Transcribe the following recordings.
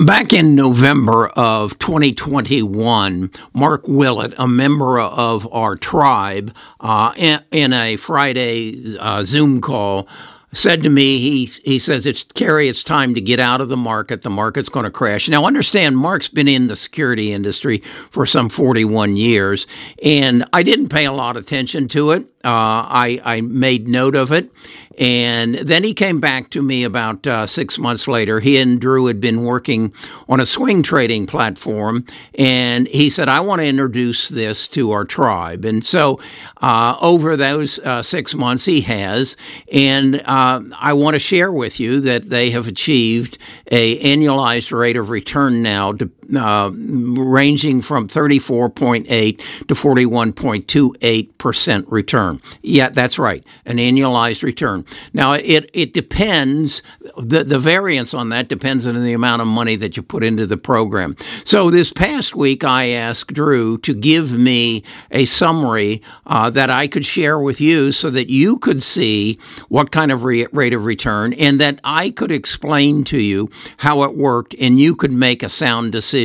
Back in November of 2021, Mark Willett, a member of our tribe, uh, in, a Friday uh, Zoom call, said to me, he he says, "It's Kerry, it's time to get out of the market. The market's going to crash." Now, understand, Mark's been in the security industry for some 41 years, and I didn't pay a lot of attention to it. Uh, I I made note of it, and then he came back to me about uh, six months later. He and Drew had been working on a swing trading platform, and he said, I want to introduce this to our tribe. And so uh, over those uh, six months, he has. And uh, I want to share with you that they have achieved a annualized rate of return now to, uh, ranging from 34.8 to 41.28% return. Yeah, that's right, an annualized return. Now, it, it depends, the, the variance on that depends on the amount of money that you put into the program. So this past week, I asked Drew to give me a summary uh, that I could share with you so that you could see what kind of re- rate of return and that I could explain to you how it worked and you could make a sound decision.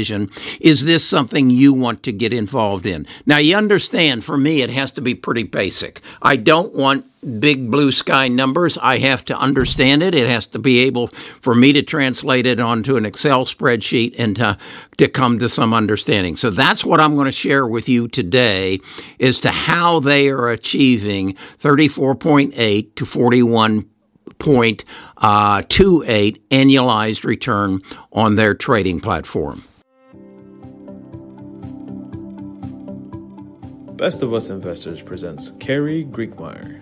Is this something you want to get involved in? Now, you understand, for me, it has to be pretty basic. I don't want big blue sky numbers. I have to understand it. It has to be able for me to translate it onto an Excel spreadsheet and to, to come to some understanding. So that's what I'm going to share with you today as to how they are achieving 34.8 to 41.28 uh, annualized return on their trading platform. Best of Us Investors presents Kerry Grinkmeyer.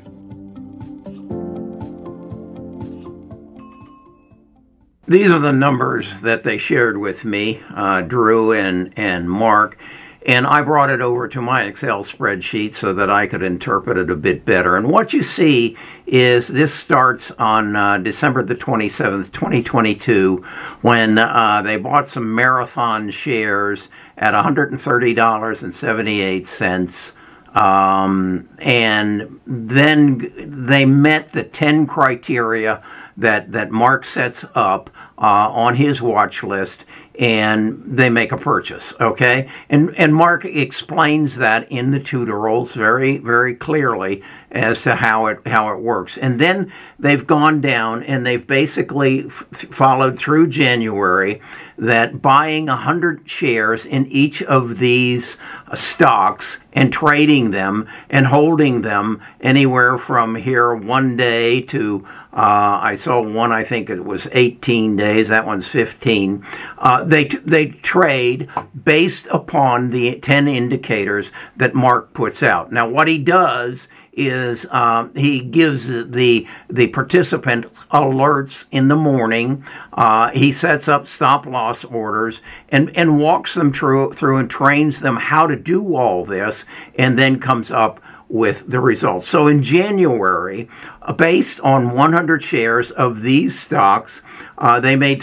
These are the numbers that they shared with me, uh, Drew and, and Mark, and I brought it over to my Excel spreadsheet so that I could interpret it a bit better. And what you see is this starts on uh, December the 27th, 2022, when uh, they bought some marathon shares at $130.78. Um, and then they met the 10 criteria that, that Mark sets up uh, on his watch list and they make a purchase okay? And and mark explains that in the tutorials very very clearly as to how it how it works. And then they've gone down and they've basically f- followed through january that buying 100 shares in each of these stocks and trading them and holding them anywhere from here one day to uh, I saw one, I think it was 18 days. That one's 15. Uh, they they trade based upon the 10 indicators that Mark puts out. Now, what he does is um, he gives the the participant alerts in the morning. Uh, he sets up stop loss orders and and walks them through through and trains them how to do all this, and then comes up with the results. So in January, uh, based on 100 shares of these stocks, uh, they made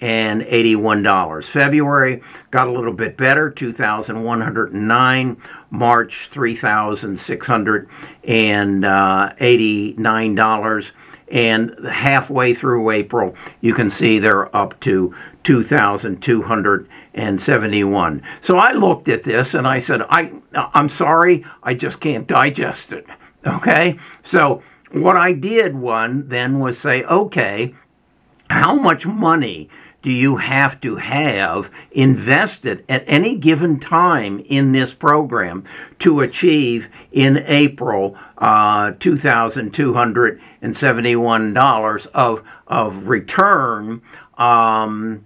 $3,281. Uh, February got a little bit better, 2,109. March, $3,689 and halfway through April, you can see they're up to 2,271. So I looked at this and I said, I, I'm sorry, I just can't digest it. Okay? So what I did one then was say, okay, how much money do you have to have invested at any given time in this program to achieve in April uh, $2,271 of, of return um,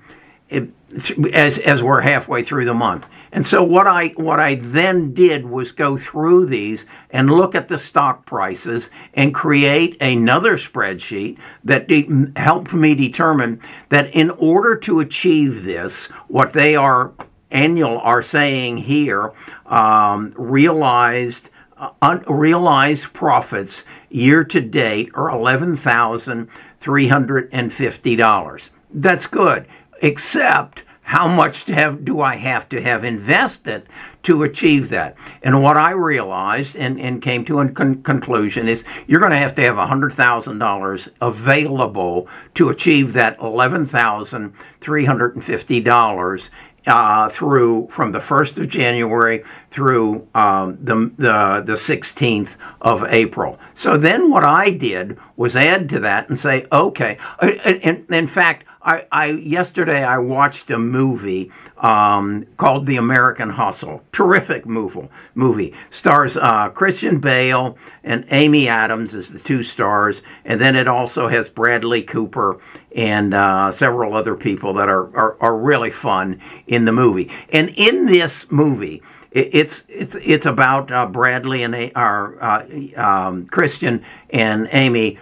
as, as we're halfway through the month? And so what I what I then did was go through these and look at the stock prices and create another spreadsheet that de- helped me determine that in order to achieve this, what they are annual are saying here, um, realized uh, unrealized profits year to date are eleven thousand three hundred and fifty dollars. That's good, except how much have, do I have to have invested to achieve that? And what I realized and, and came to a con- conclusion is you're going to have to have $100,000 available to achieve that $11,350 uh, through from the 1st of January through um, the, the, the 16th of April. So then what I did was add to that and say, okay, uh, in, in fact, I, I yesterday I watched a movie um, called The American Hustle. Terrific movie. Movie stars uh, Christian Bale and Amy Adams as the two stars, and then it also has Bradley Cooper and uh, several other people that are, are, are really fun in the movie. And in this movie, it's it's it's about uh, Bradley and our uh, um, Christian and Amy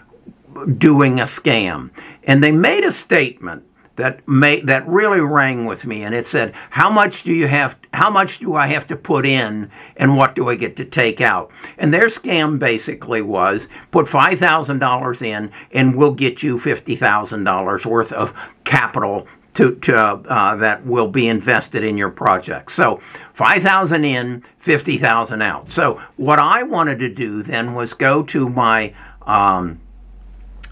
doing a scam, and they made a statement that made that really rang with me, and it said, "How much do you have? How much do I have to put in, and what do I get to take out?" And their scam basically was put five thousand dollars in, and we'll get you fifty thousand dollars worth of capital to, to uh, that will be invested in your project. So 5,000 in, 50,000 out. So what I wanted to do then was go to my um,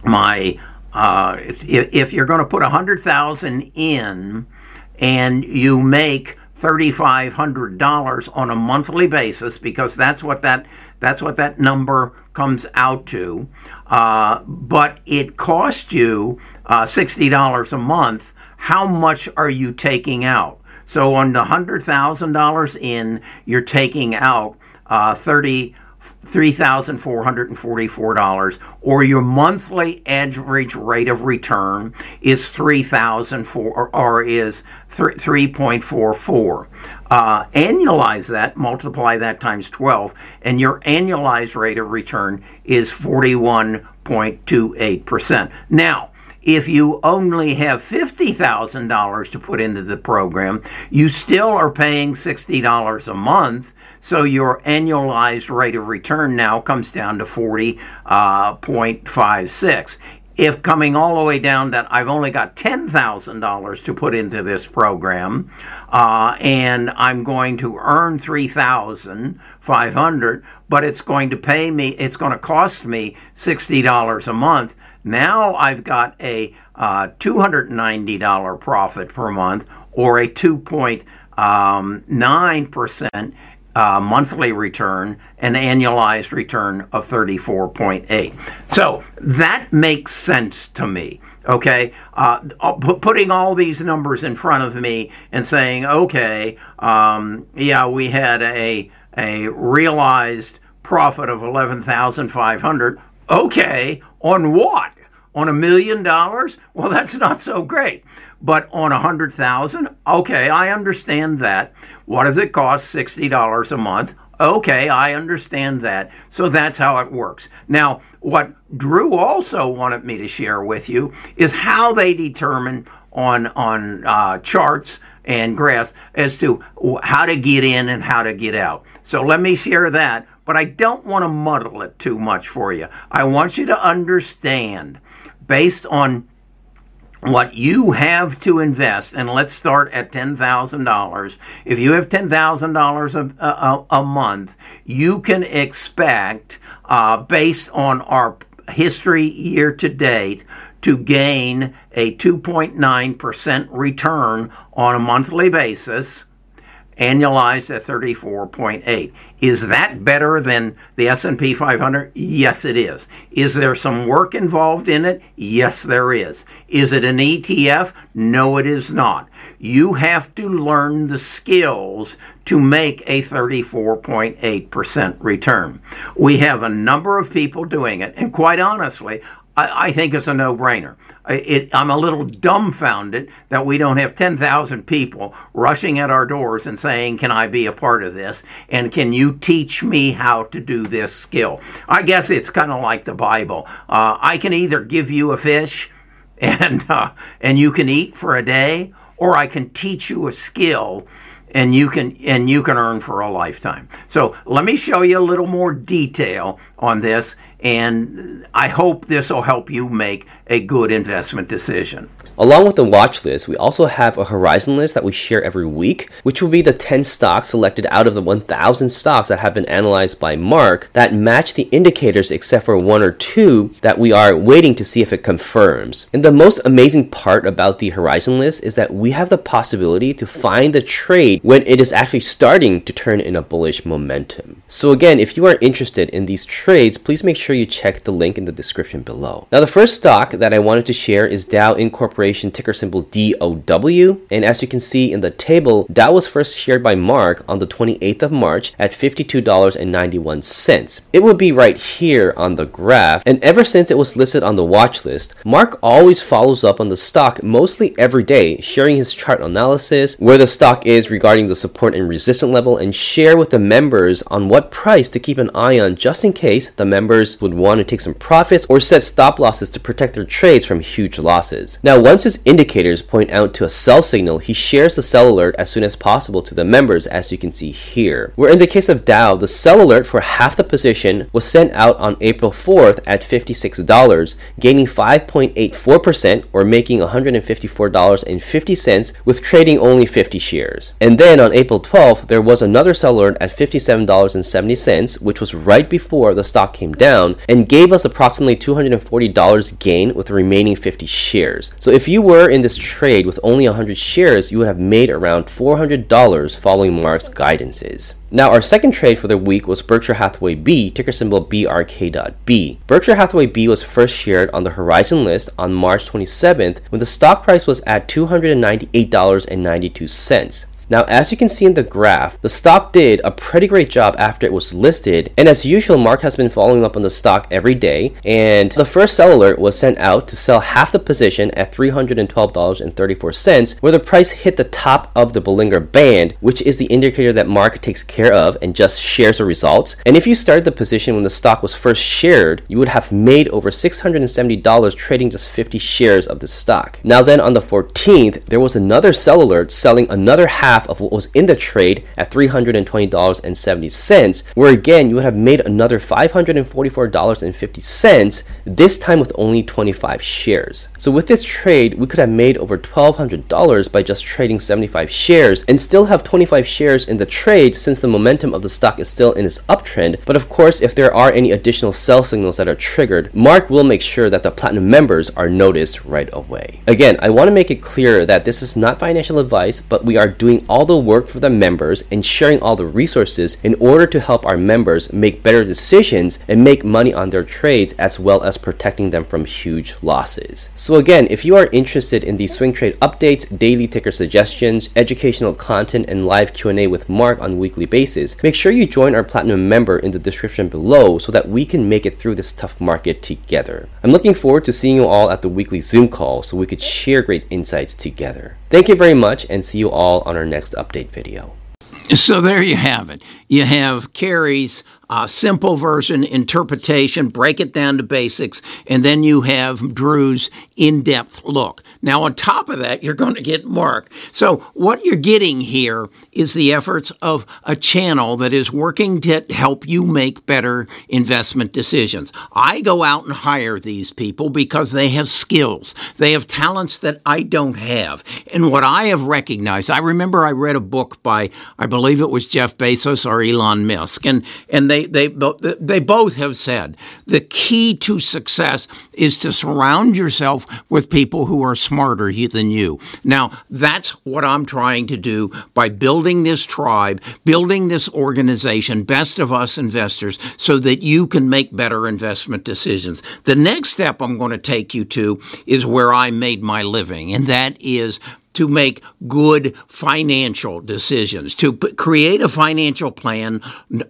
my uh, if, if you're going to put a 100,000 in and you make $3,500 on a monthly basis because that's what that that's what that number comes out to. Uh, but it costs you uh, $60 a month. How much are you taking out? So on the $100,000 in, you're taking out uh, 30 $3,444 or your monthly average rate of return is 3004 or, is 3.44. Uh, annualize that, multiply that times 12, and your annualized rate of return is 41.28%. Now, if you only have $50,000 to put into the program, you still are paying $60 a month so your annualized rate of return now comes down to 40.56. Uh, if coming all the way down that I've only got $10,000 to put into this program, uh, and I'm going to earn 3,500, but it's going to pay me, it's going to cost me $60 a month. Now I've got a uh, $290 profit per month or a 2.9% uh, monthly return, an annualized return of 34.8. So that makes sense to me. Okay, uh, uh putting all these numbers in front of me and saying, okay, um, yeah, we had a a realized profit of eleven thousand five hundred. Okay, on what? On a million dollars? Well, that's not so great. But on a hundred thousand, okay, I understand that. What does it cost? $60 a month. Okay, I understand that. So that's how it works. Now, what Drew also wanted me to share with you is how they determine on on uh, charts and graphs as to how to get in and how to get out. So let me share that, but I don't want to muddle it too much for you. I want you to understand based on what you have to invest, and let's start at $10,000. If you have $10,000 a, a, month, you can expect, uh, based on our history year to date, to gain a 2.9% return on a monthly basis annualized at 34.8. Is that better than the S&P 500? Yes, it is. Is there some work involved in it? Yes, there is. Is it an ETF? No, it is not. You have to learn the skills to make a 34.8% return. We have a number of people doing it, and quite honestly, I, I think it's a no-brainer. It, I'm a little dumbfounded that we don't have 10,000 people rushing at our doors and saying, Can I be a part of this? And can you teach me how to do this skill? I guess it's kind of like the Bible. Uh, I can either give you a fish and, uh, and you can eat for a day, or I can teach you a skill and you can and you can earn for a lifetime. So let me show you a little more detail on this and I hope this will help you make a good investment decision. Along with the watch list, we also have a horizon list that we share every week, which will be the 10 stocks selected out of the 1,000 stocks that have been analyzed by Mark that match the indicators except for one or two that we are waiting to see if it confirms. And the most amazing part about the horizon list is that we have the possibility to find the trade when it is actually starting to turn in a bullish momentum. So again, if you are interested in these trades, please make sure you check the link in the description below. Now the first stock that I wanted to share is Dow Incorporated Corporation, ticker symbol DOW. And as you can see in the table, Dow was first shared by Mark on the 28th of March at $52.91. It would be right here on the graph. And ever since it was listed on the watch list, Mark always follows up on the stock mostly every day, sharing his chart analysis, where the stock is regarding the support and resistance level, and share with the members on what price to keep an eye on just in case the members would want to take some profits or set stop losses to protect their trades from huge losses. Now, once his indicators point out to a sell signal, he shares the sell alert as soon as possible to the members as you can see here. Where in the case of Dow, the sell alert for half the position was sent out on April 4th at $56, gaining 5.84% or making $154.50 with trading only 50 shares. And then on April 12th, there was another sell alert at $57.70, which was right before the stock came down and gave us approximately $240 gain with the remaining 50 shares. So if you were in this trade with only 100 shares, you would have made around $400 following Mark's guidances. Now, our second trade for the week was Berkshire Hathaway B, ticker symbol BRK.B. Berkshire Hathaway B was first shared on the Horizon list on March 27th when the stock price was at $298.92. Now, as you can see in the graph, the stock did a pretty great job after it was listed, and as usual, Mark has been following up on the stock every day, and the first sell alert was sent out to sell half the position at $312.34, where the price hit the top of the Bollinger Band, which is the indicator that Mark takes care of and just shares the results. And if you started the position when the stock was first shared, you would have made over $670 trading just 50 shares of the stock. Now then, on the 14th, there was another sell alert selling another half half of what was in the trade at $320.70, where again you would have made another $544.50, this time with only 25 shares. So with this trade, we could have made over $1,200 by just trading 75 shares and still have 25 shares in the trade since the momentum of the stock is still in its uptrend. But of course, if there are any additional sell signals that are triggered, Mark will make sure that the platinum members are noticed right away. Again, I want to make it clear that this is not financial advice, but we are doing all the work for the members and sharing all the resources in order to help our members make better decisions and make money on their trades as well as protecting them from huge losses. So again, if you are interested in these swing trade updates, daily ticker suggestions, educational content, and live Q&A with Mark on a weekly basis, make sure you join our platinum member in the description below so that we can make it through this tough market together. I'm looking forward to seeing you all at the weekly Zoom call so we could share great insights together. Thank you very much and see you all on our next update video. So there you have it. You have Kerry's uh, simple version interpretation, break it down to basics, and then you have Drew's in depth look. Now, on top of that, you're going to get Mark. So, what you're getting here is the efforts of a channel that is working to help you make better investment decisions. I go out and hire these people because they have skills, they have talents that I don't have. And what I have recognized, I remember I read a book by, I believe it was Jeff Bezos or Elon Musk, and, and they they, they, both have said the key to success is to surround yourself with people who are smarter than you. Now, that's what I'm trying to do by building this tribe, building this organization, best of us investors, so that you can make better investment decisions. The next step I'm going to take you to is where I made my living, and that is to make good financial decisions, to p- create a financial plan,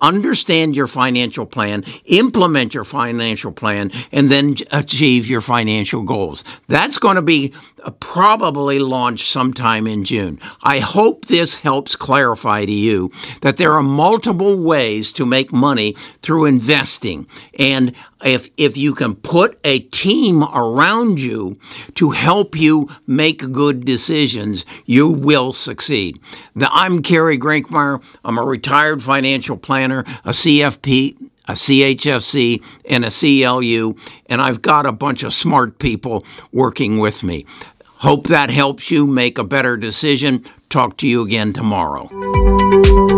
understand your financial plan, implement your financial plan, and then achieve your financial goals. That's going to be Uh, probably launch sometime in June. I hope this helps clarify to you that there are multiple ways to make money through investing. And if, if you can put a team around you to help you make good decisions, you will succeed. Now, I'm Kerry Grinkmeyer. I'm a retired financial planner, a CFP a CHFC, and a CLU, and I've got a bunch of smart people working with me. Hope that helps you make a better decision. Talk to you again tomorrow.